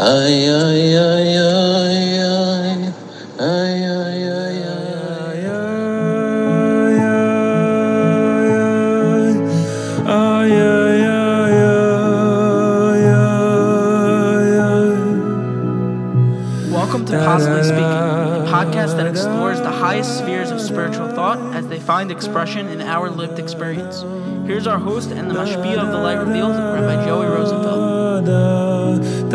Ay, ay, ay, ay, ay. Ay, ay, ay, ay, ay. Welcome to Possibly Speaking, a podcast that explores the highest spheres of spiritual thought as they find expression in our lived experience. Here's our host and the mashpia of the light revealed, Rabbi Joey Rosenfeld. Hey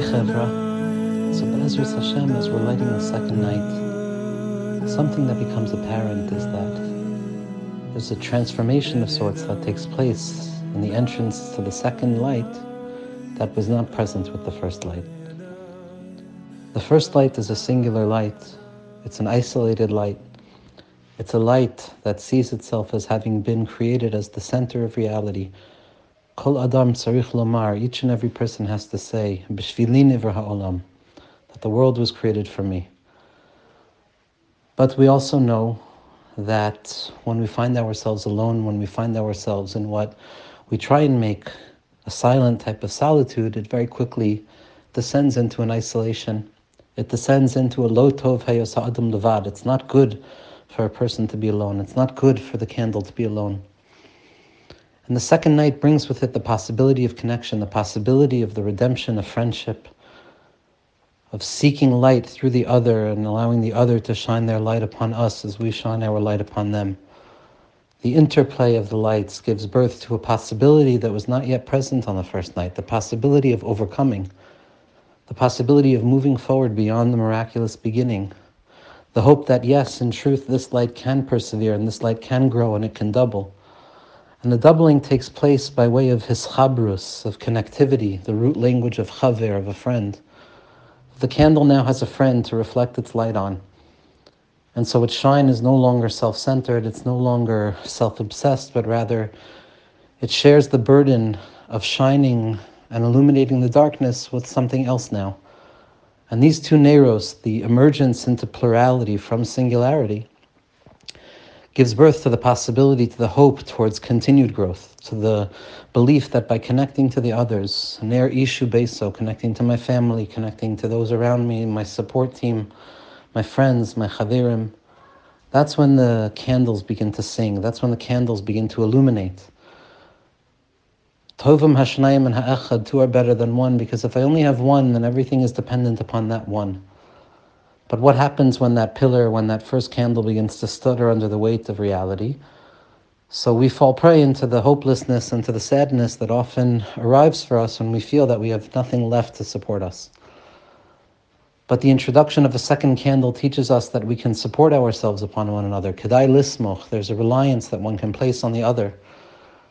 Chevra. So Be'ezras Hashem, as we're lighting the second night, something that becomes apparent is that there's a transformation of sorts that takes place in the entrance to the second light that was not present with the first light. The first light is a singular light. It's an isolated light. It's a light that sees itself as having been created as the center of reality. Kol Adam Tzarich Lomar, each and every person has to say, B'shvili nivra ha'olam, that the world was created for me. But we also know that when we find ourselves alone, when we find ourselves in what we try and make a silent type of solitude, it very quickly descends into an isolation. It descends into a lo tov hayos ha'adam levad. It's not good for a person to be alone. It's not good for the candle to be alone. And the second night brings with it the possibility of connection, the possibility of the redemption of friendship, of seeking light through the other and allowing the other to shine their light upon us as we shine our light upon them. The interplay of the lights gives birth to a possibility that was not yet present on the first night, the possibility of overcoming, the possibility of moving forward beyond the miraculous beginning, the hope that yes, in truth, this light can persevere and this light can grow and it can double. And the doubling takes place by way of hischabrus, of connectivity, the root language of chaver, of a friend. The candle now has a friend to reflect its light on. And so its shine is no longer self centered, it's no longer self obsessed, but rather it shares the burden of shining and illuminating the darkness with something else now. And these two Neros, the emergence into plurality from singularity, gives birth to the possibility, to the hope towards continued growth, to the belief that by connecting to the others, Ner Ishu Beso, connecting to my family, connecting to those around me, my support team, my friends, my chavirim, that's when the candles begin to sing. That's when the candles begin to illuminate. Tovim Hashnayim and Ha'echad, two are better than one, because if I only have one, then everything is dependent upon that one. But what happens when that pillar, when that first candle begins to stutter under the weight of reality? So we fall prey into the hopelessness and to the sadness that often arrives for us when we feel that we have nothing left to support us. But the introduction of a second candle teaches us that we can support ourselves upon one another. Kedai lismoch, there's a reliance that one can place on the other.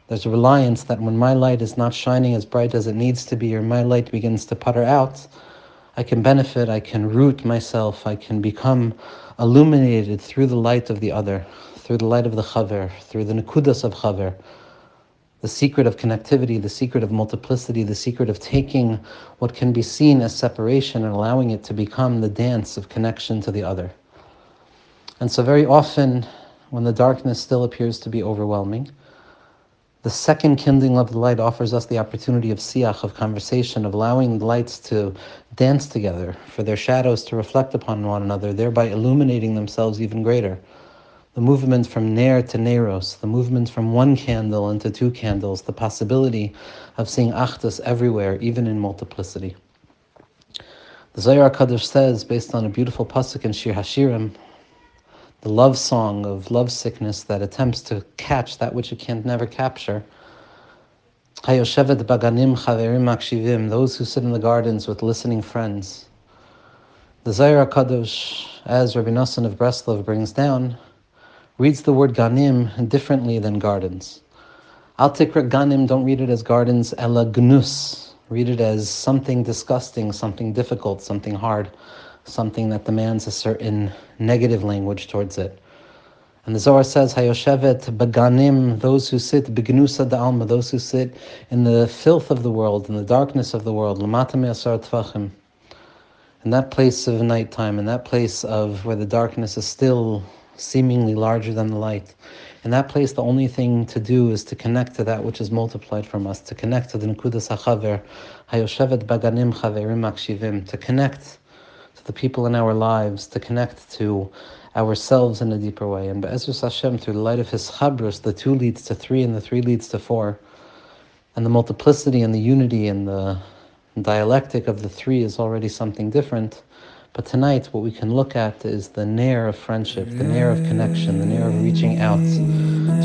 There's a reliance that when my light is not shining as bright as it needs to be, or my light begins to putter out, I can benefit, I can root myself, I can become illuminated through the light of the other, through the light of the chaver, through the nekudas of chaver, the secret of connectivity, the secret of multiplicity, the secret of taking what can be seen as separation and allowing it to become the dance of connection to the other. And so, very often, when the darkness still appears to be overwhelming, the second kindling of the light offers us the opportunity of siach, of conversation, of allowing the lights to dance together, for their shadows to reflect upon one another, thereby illuminating themselves even greater. The movement from Ner to Neros, the movement from one candle into two candles, the possibility of seeing Achdus everywhere, even in multiplicity. The Zohar Kadosh says, based on a beautiful pasuk in Shir Hashirim, the love song of lovesickness that attempts to catch that which it can never capture. Hayoshevet baganim chaverim akshivim, those who sit in the gardens with listening friends. The Zohar Kadosh, as Rabbi Nassan of Breslov brings down, reads the word ganim differently than gardens. Al tikra ganim, don't read it as gardens, ela gnus. Read it as something disgusting, something difficult, something hard, something that demands a certain negative language towards it. And the Zohar says, Hayoshevet baganim, those who sit, begnusa alma, those who sit in the filth of the world, in the darkness of the world, lamata me'asar tvachim, in that place of nighttime, in that place of where the darkness is still seemingly larger than the light, In that place, the only thing to do is to connect to that which is multiplied from us, to connect to the Nekudas HaChaver, Hayoshevet Baganim Chaverim Akshivim, to connect the people in our lives, to connect to ourselves in a deeper way. And Be'ezus Hashem, through the light of hischabrus, the two leads to three and the three leads to four, and the multiplicity and the unity and the dialectic of the three is already something different. But tonight, what we can look at is the nair of friendship, the nair of connection, the nair of reaching out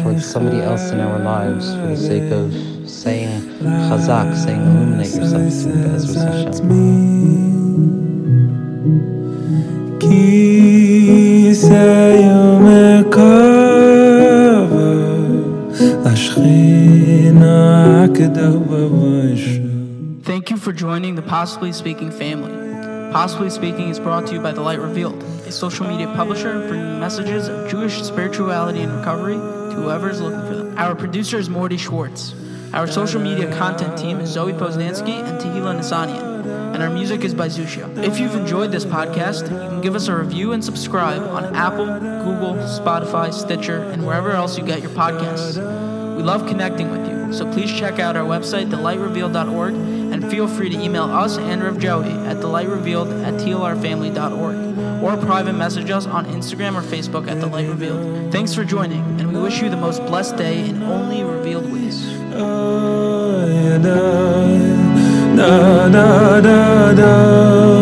towards somebody else in our lives for the sake of saying chazak, saying illuminate yourself. Thank you for joining the Possibly Speaking family. Possibly Speaking is brought to you by The Light Revealed, a social media publisher bringing messages of Jewish spirituality and recovery to whoever is looking for them. Our producer is Mordy Schwartz. Our social media content team is Zoe Poznanski and Tehila Nissanian, and our music is by Zusha. If you've enjoyed this podcast, you can give us a review and subscribe on Apple, Google, Spotify, Stitcher, and wherever else you get your podcasts. We love connecting with you, so please check out our website, thelightrevealed.org, and feel free to email us and Reb Joey at thelightrevealed at tlrfamily.org or private message us on Instagram or Facebook at The Light Revealed. Thanks for joining, and we wish you the most blessed day in only revealed da da da da